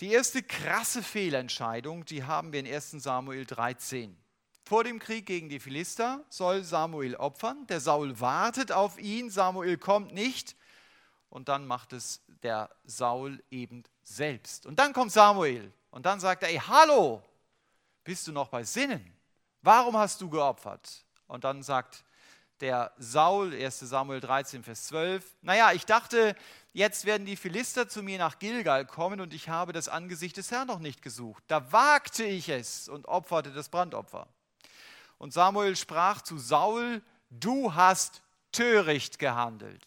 Die erste krasse Fehlentscheidung, die haben wir in 1 Samuel 13. Vor dem Krieg gegen die Philister soll Samuel opfern. Der Saul wartet auf ihn, Samuel kommt nicht. Und dann macht es der Saul eben selbst. Und dann kommt Samuel und dann sagt er, ey, hallo, bist du noch bei Sinnen? Warum hast du geopfert? Und dann sagt der Saul, 1 Samuel 13, Vers 12, naja, ich dachte, jetzt werden die Philister zu mir nach Gilgal kommen und ich habe das Angesicht des Herrn noch nicht gesucht. Da wagte ich es und opferte das Brandopfer. Und Samuel sprach zu Saul, du hast töricht gehandelt.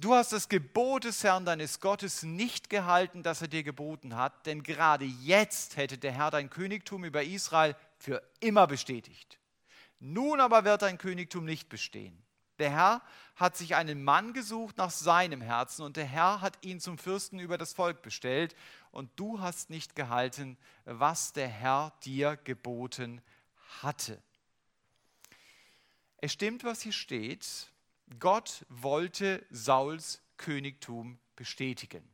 Du hast das Gebot des Herrn deines Gottes nicht gehalten, das er dir geboten hat, denn gerade jetzt hätte der Herr dein Königtum über Israel für immer bestätigt. Nun aber wird dein Königtum nicht bestehen. Der Herr hat sich einen Mann gesucht nach seinem Herzen und der Herr hat ihn zum Fürsten über das Volk bestellt und du hast nicht gehalten, was der Herr dir geboten hatte. Es stimmt, was hier steht, Gott wollte Sauls Königtum bestätigen.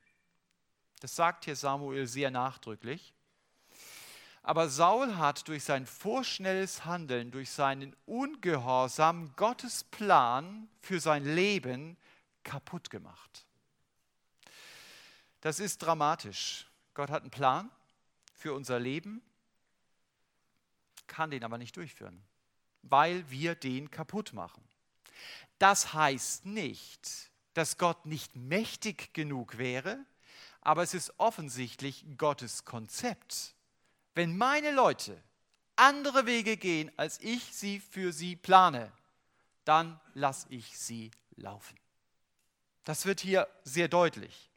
Das sagt hier Samuel sehr nachdrücklich. Aber Saul hat durch sein vorschnelles Handeln, durch seinen Ungehorsam Gottes Plan für sein Leben kaputt gemacht. Das ist dramatisch. Gott hat einen Plan für unser Leben, kann den aber nicht durchführen, weil wir den kaputt machen. Das heißt nicht, dass Gott nicht mächtig genug wäre, aber es ist offensichtlich Gottes Konzept. Wenn meine Leute andere Wege gehen, als ich sie für sie plane, dann lasse ich sie laufen. Das wird hier sehr deutlich.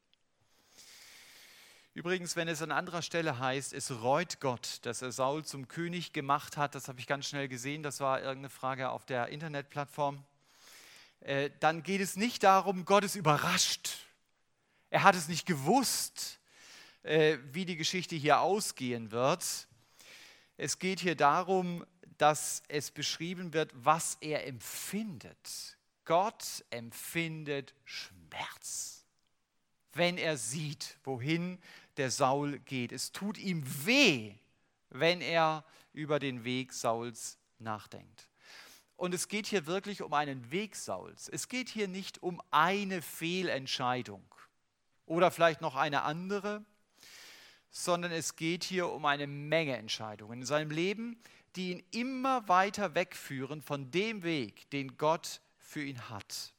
Übrigens, wenn es an anderer Stelle heißt, es reut Gott, dass er Saul zum König gemacht hat, das habe ich ganz schnell gesehen, das war irgendeine Frage auf der Internetplattform. Äh, dann geht es nicht darum, Gott ist überrascht. Er hat es nicht gewusst, äh, wie die Geschichte hier ausgehen wird. Es geht hier darum, dass es beschrieben wird, was er empfindet. Gott empfindet Schmerz, wenn er sieht, wohin der Saul geht. Es tut ihm weh, wenn er über den Weg Sauls nachdenkt. Und es geht hier wirklich um einen Weg Sauls. Es geht hier nicht um eine Fehlentscheidung oder vielleicht noch eine andere, sondern es geht hier um eine Menge Entscheidungen in seinem Leben, die ihn immer weiter wegführen von dem Weg, den Gott für ihn hat.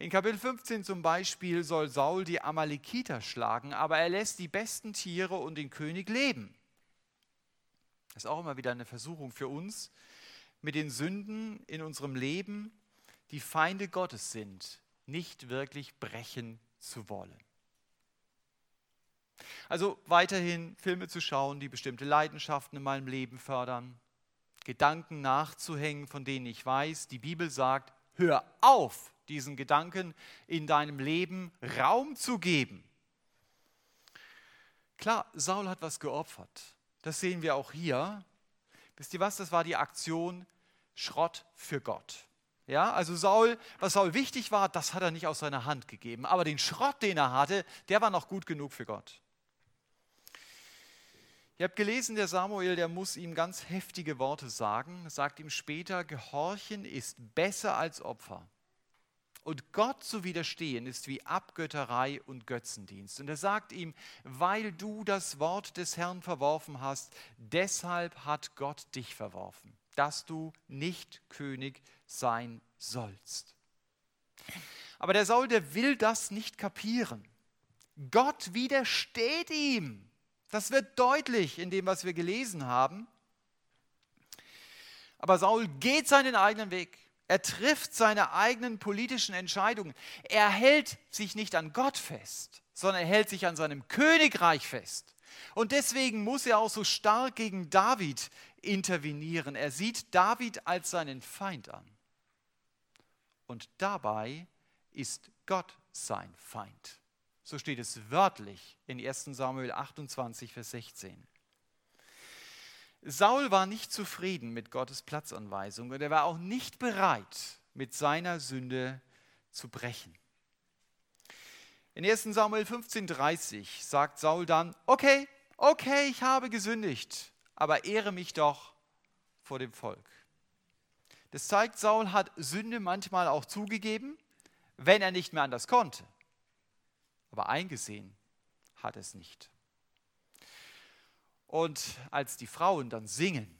In Kapitel 15 zum Beispiel soll Saul die Amalekiter schlagen, aber er lässt die besten Tiere und den König leben. Das ist auch immer wieder eine Versuchung für uns, mit den Sünden in unserem Leben, die Feinde Gottes sind, nicht wirklich brechen zu wollen. Also weiterhin Filme zu schauen, die bestimmte Leidenschaften in meinem Leben fördern, Gedanken nachzuhängen, von denen ich weiß, die Bibel sagt, hör auf, diesen Gedanken in deinem Leben Raum zu geben. Klar, Saul hat was geopfert. Das sehen wir auch hier. Wisst ihr was? Das war die Aktion Schrott für Gott. Ja, also Saul, was Saul wichtig war, das hat er nicht aus seiner Hand gegeben. Aber den Schrott, den er hatte, der war noch gut genug für Gott. Ihr habt gelesen, der Samuel, der muss ihm ganz heftige Worte sagen. Sagt ihm später, Gehorchen ist besser als Opfer. Und Gott zu widerstehen ist wie Abgötterei und Götzendienst. Und er sagt ihm, weil du das Wort des Herrn verworfen hast, deshalb hat Gott dich verworfen, dass du nicht König sein sollst. Aber der Saul, der will das nicht kapieren. Gott widersteht ihm. Das wird deutlich in dem, was wir gelesen haben. Aber Saul geht seinen eigenen Weg. Er trifft seine eigenen politischen Entscheidungen. Er hält sich nicht an Gott fest, sondern er hält sich an seinem Königreich fest. Und deswegen muss er auch so stark gegen David intervenieren. Er sieht David als seinen Feind an. und dabei ist Gott sein Feind. So steht es wörtlich in 1 Samuel 28, Vers 16. Saul war nicht zufrieden mit Gottes Platzanweisung und er war auch nicht bereit, mit seiner Sünde zu brechen. In 1 Samuel 15,30 sagt Saul dann, okay, okay, ich habe gesündigt, aber ehre mich doch vor dem Volk. Das zeigt, Saul hat Sünde manchmal auch zugegeben, wenn er nicht mehr anders konnte aber eingesehen hat es nicht. Und als die Frauen dann singen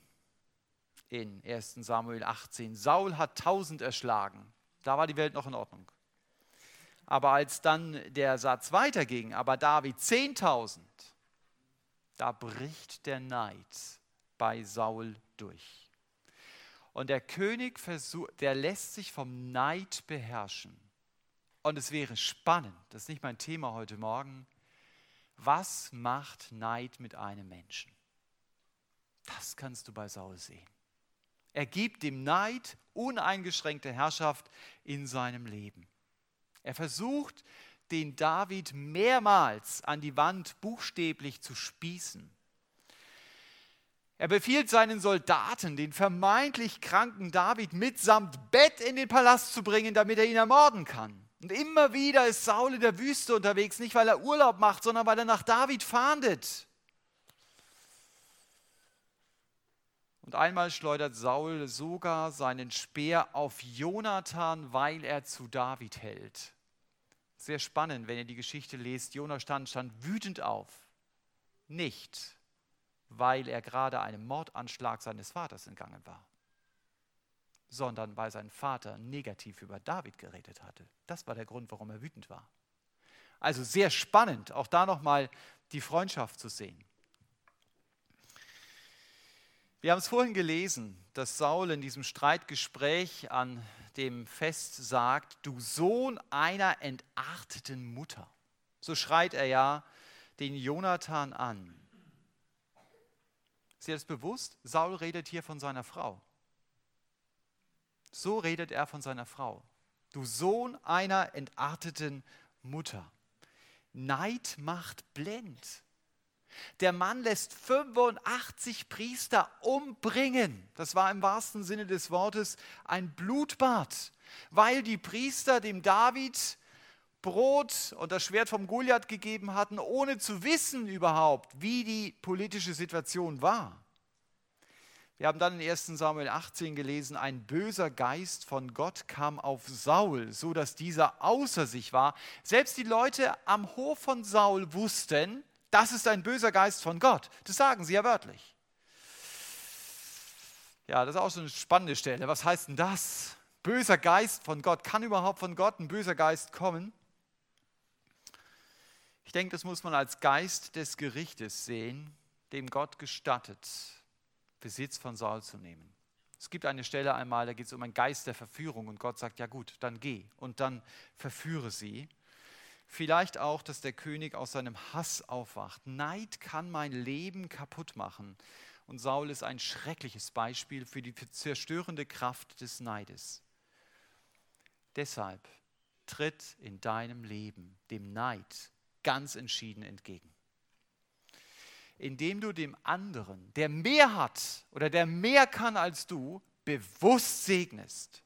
in 1 Samuel 18, Saul hat tausend erschlagen, da war die Welt noch in Ordnung. Aber als dann der Satz weiterging, aber David zehntausend, da bricht der Neid bei Saul durch. Und der König versucht, der lässt sich vom Neid beherrschen. Und es wäre spannend, das ist nicht mein Thema heute Morgen, was macht Neid mit einem Menschen? Das kannst du bei Saul sehen. Er gibt dem Neid uneingeschränkte Herrschaft in seinem Leben. Er versucht, den David mehrmals an die Wand buchstäblich zu spießen. Er befiehlt seinen Soldaten, den vermeintlich kranken David mitsamt Bett in den Palast zu bringen, damit er ihn ermorden kann. Und immer wieder ist Saul in der Wüste unterwegs, nicht weil er Urlaub macht, sondern weil er nach David fahndet. Und einmal schleudert Saul sogar seinen Speer auf Jonathan, weil er zu David hält. Sehr spannend, wenn ihr die Geschichte lest. Jonathan stand wütend auf. Nicht, weil er gerade einem Mordanschlag seines Vaters entgangen war sondern weil sein Vater negativ über David geredet hatte. Das war der Grund, warum er wütend war. Also sehr spannend, auch da nochmal die Freundschaft zu sehen. Wir haben es vorhin gelesen, dass Saul in diesem Streitgespräch an dem Fest sagt, du Sohn einer entarteten Mutter. So schreit er ja den Jonathan an. Ist dir das bewusst? Saul redet hier von seiner Frau. So redet er von seiner Frau. Du Sohn einer entarteten Mutter. Neid macht blind. Der Mann lässt 85 Priester umbringen. Das war im wahrsten Sinne des Wortes ein Blutbad, weil die Priester dem David Brot und das Schwert vom Goliath gegeben hatten, ohne zu wissen überhaupt, wie die politische Situation war. Wir haben dann in 1 Samuel 18 gelesen, ein böser Geist von Gott kam auf Saul, so dass dieser außer sich war. Selbst die Leute am Hof von Saul wussten, das ist ein böser Geist von Gott. Das sagen sie ja wörtlich. Ja, das ist auch so eine spannende Stelle. Was heißt denn das? Böser Geist von Gott. Kann überhaupt von Gott ein böser Geist kommen? Ich denke, das muss man als Geist des Gerichtes sehen, dem Gott gestattet, Besitz von Saul zu nehmen. Es gibt eine Stelle einmal, da geht es um einen Geist der Verführung und Gott sagt, ja gut, dann geh und dann verführe sie. Vielleicht auch, dass der König aus seinem Hass aufwacht. Neid kann mein Leben kaputt machen. Und Saul ist ein schreckliches Beispiel für die zerstörende Kraft des Neides. Deshalb tritt in deinem Leben dem Neid ganz entschieden entgegen indem du dem anderen, der mehr hat oder der mehr kann als du, bewusst segnest,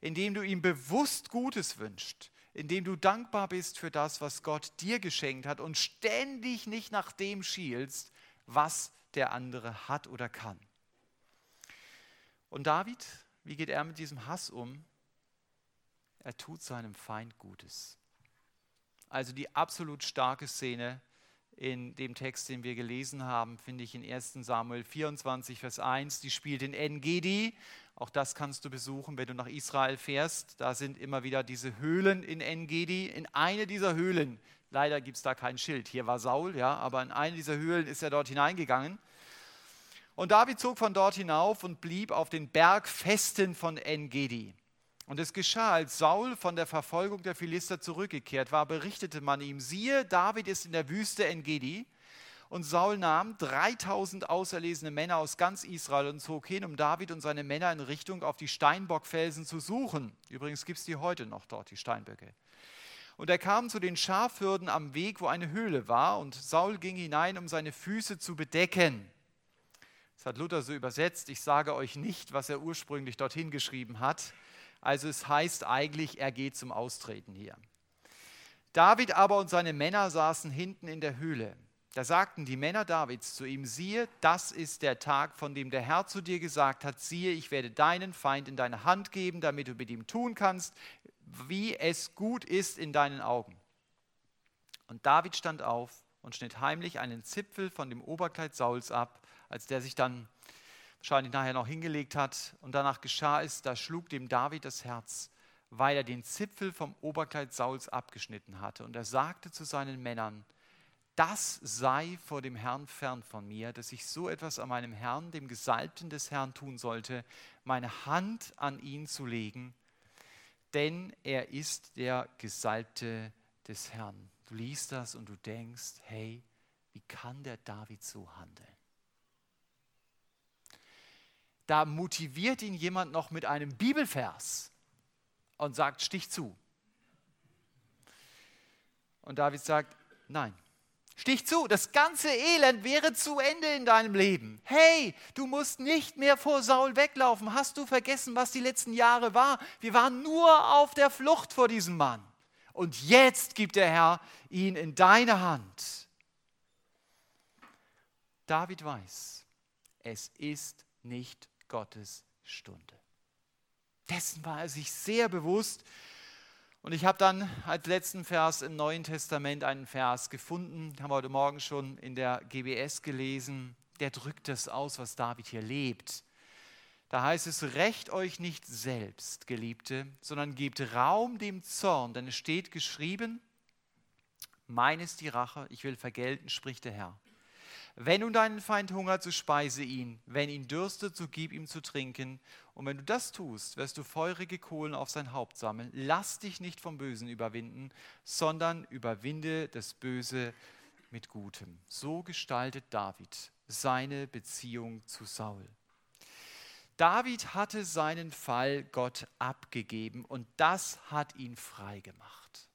indem du ihm bewusst Gutes wünschst, indem du dankbar bist für das, was Gott dir geschenkt hat und ständig nicht nach dem schielst, was der andere hat oder kann. Und David, wie geht er mit diesem Hass um? Er tut seinem Feind Gutes. Also die absolut starke Szene in dem Text, den wir gelesen haben, finde ich in 1 Samuel 24, Vers 1. Die spielt in En-Gedi. Auch das kannst du besuchen, wenn du nach Israel fährst. Da sind immer wieder diese Höhlen in En-Gedi. In eine dieser Höhlen, leider gibt es da kein Schild, hier war Saul, ja, aber in eine dieser Höhlen ist er dort hineingegangen. Und David zog von dort hinauf und blieb auf den Bergfesten von En-Gedi. Und es geschah, als Saul von der Verfolgung der Philister zurückgekehrt war, berichtete man ihm, siehe, David ist in der Wüste Engedi Und Saul nahm 3000 auserlesene Männer aus ganz Israel und zog hin, um David und seine Männer in Richtung auf die Steinbockfelsen zu suchen. Übrigens gibt es die heute noch dort, die Steinböcke. Und er kam zu den Schafhürden am Weg, wo eine Höhle war, und Saul ging hinein, um seine Füße zu bedecken. Das hat Luther so übersetzt. Ich sage euch nicht, was er ursprünglich dorthin geschrieben hat. Also es heißt eigentlich, er geht zum Austreten hier. David aber und seine Männer saßen hinten in der Höhle. Da sagten die Männer Davids zu ihm, siehe, das ist der Tag, von dem der Herr zu dir gesagt hat, siehe, ich werde deinen Feind in deine Hand geben, damit du mit ihm tun kannst, wie es gut ist in deinen Augen. Und David stand auf und schnitt heimlich einen Zipfel von dem Oberkleid Sauls ab, als der sich dann wahrscheinlich nachher noch hingelegt hat. Und danach geschah es, da schlug dem David das Herz, weil er den Zipfel vom Oberkleid Sauls abgeschnitten hatte. Und er sagte zu seinen Männern, das sei vor dem Herrn fern von mir, dass ich so etwas an meinem Herrn, dem Gesalbten des Herrn, tun sollte, meine Hand an ihn zu legen, denn er ist der Gesalbte des Herrn. Du liest das und du denkst, hey, wie kann der David so handeln? Da motiviert ihn jemand noch mit einem Bibelvers und sagt, stich zu. Und David sagt, nein, Stich zu, das ganze Elend wäre zu Ende in deinem Leben. Hey, du musst nicht mehr vor Saul weglaufen. Hast du vergessen, was die letzten Jahre war? Wir waren nur auf der Flucht vor diesem Mann. Und jetzt gibt der Herr ihn in deine Hand. David weiß, es ist nicht Gottes Stunde. Dessen war er sich sehr bewusst und ich habe dann als letzten Vers im Neuen Testament einen Vers gefunden, haben wir heute Morgen schon in der GBS gelesen, der drückt das aus, was David hier lebt. Da heißt es, rächt euch nicht selbst, Geliebte, sondern gebt Raum dem Zorn, denn es steht geschrieben, mein ist die Rache, ich will vergelten, spricht der Herr. Wenn nun deinen Feind hungert, so speise ihn. Wenn ihn dürstet, so gib ihm zu trinken. Und wenn du das tust, wirst du feurige Kohlen auf sein Haupt sammeln. Lass dich nicht vom Bösen überwinden, sondern überwinde das Böse mit Gutem. So gestaltet David seine Beziehung zu Saul. David hatte seinen Fall Gott abgegeben und das hat ihn frei gemacht.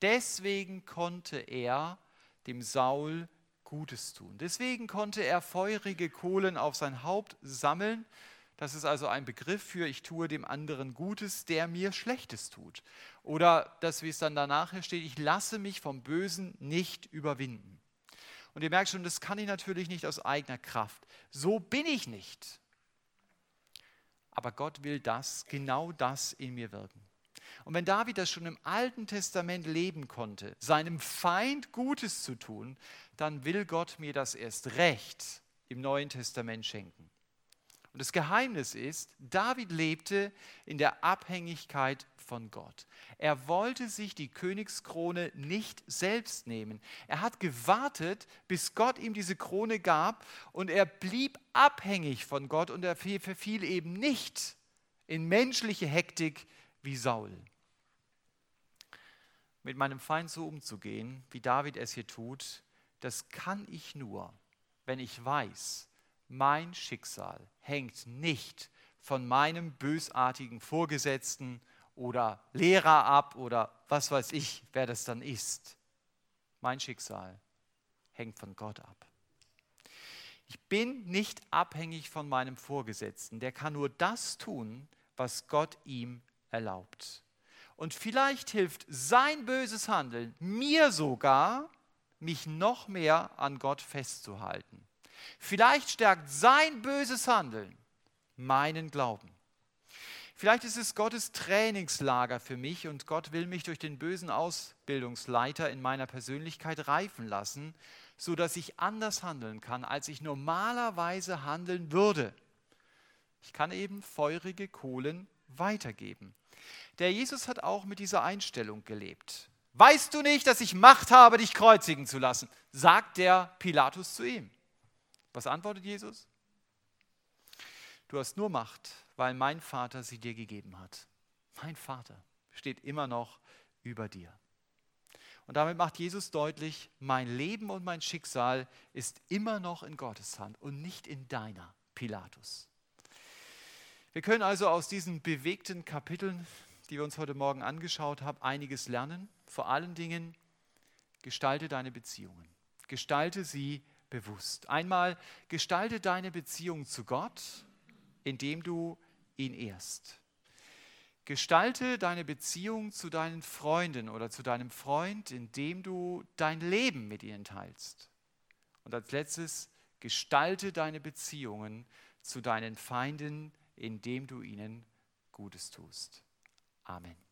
Deswegen konnte er dem Saul Gutes tun. Deswegen konnte er feurige Kohlen auf sein Haupt sammeln. Das ist also ein Begriff für ich tue dem anderen Gutes, der mir Schlechtes tut. Oder das, wie es dann danach steht, ich lasse mich vom Bösen nicht überwinden. Und ihr merkt schon, das kann ich natürlich nicht aus eigener Kraft. So bin ich nicht. Aber Gott will das, genau das in mir wirken. Und wenn David das schon im Alten Testament leben konnte, seinem Feind Gutes zu tun, dann will Gott mir das erst recht im Neuen Testament schenken. Und das Geheimnis ist, David lebte in der Abhängigkeit von Gott. Er wollte sich die Königskrone nicht selbst nehmen. Er hat gewartet, bis Gott ihm diese Krone gab und er blieb abhängig von Gott und er verfiel eben nicht in menschliche Hektik wie Saul mit meinem Feind so umzugehen, wie David es hier tut, das kann ich nur, wenn ich weiß, mein Schicksal hängt nicht von meinem bösartigen Vorgesetzten oder Lehrer ab oder was weiß ich, wer das dann ist. Mein Schicksal hängt von Gott ab. Ich bin nicht abhängig von meinem Vorgesetzten. Der kann nur das tun, was Gott ihm erlaubt. Und vielleicht hilft sein böses Handeln mir sogar, mich noch mehr an Gott festzuhalten. Vielleicht stärkt sein böses Handeln meinen Glauben. Vielleicht ist es Gottes Trainingslager für mich und Gott will mich durch den bösen Ausbildungsleiter in meiner Persönlichkeit reifen lassen, sodass ich anders handeln kann, als ich normalerweise handeln würde. Ich kann eben feurige Kohlen weitergeben. Der Jesus hat auch mit dieser Einstellung gelebt. Weißt du nicht, dass ich Macht habe, dich kreuzigen zu lassen? sagt der Pilatus zu ihm. Was antwortet Jesus? Du hast nur Macht, weil mein Vater sie dir gegeben hat. Mein Vater steht immer noch über dir. Und damit macht Jesus deutlich, mein Leben und mein Schicksal ist immer noch in Gottes Hand und nicht in deiner, Pilatus. Wir können also aus diesen bewegten Kapiteln, die wir uns heute Morgen angeschaut haben, einiges lernen. Vor allen Dingen, gestalte deine Beziehungen. Gestalte sie bewusst. Einmal, gestalte deine Beziehung zu Gott, indem du ihn ehrst. Gestalte deine Beziehung zu deinen Freunden oder zu deinem Freund, indem du dein Leben mit ihnen teilst. Und als letztes, gestalte deine Beziehungen zu deinen Feinden, indem du ihnen Gutes tust. Amen.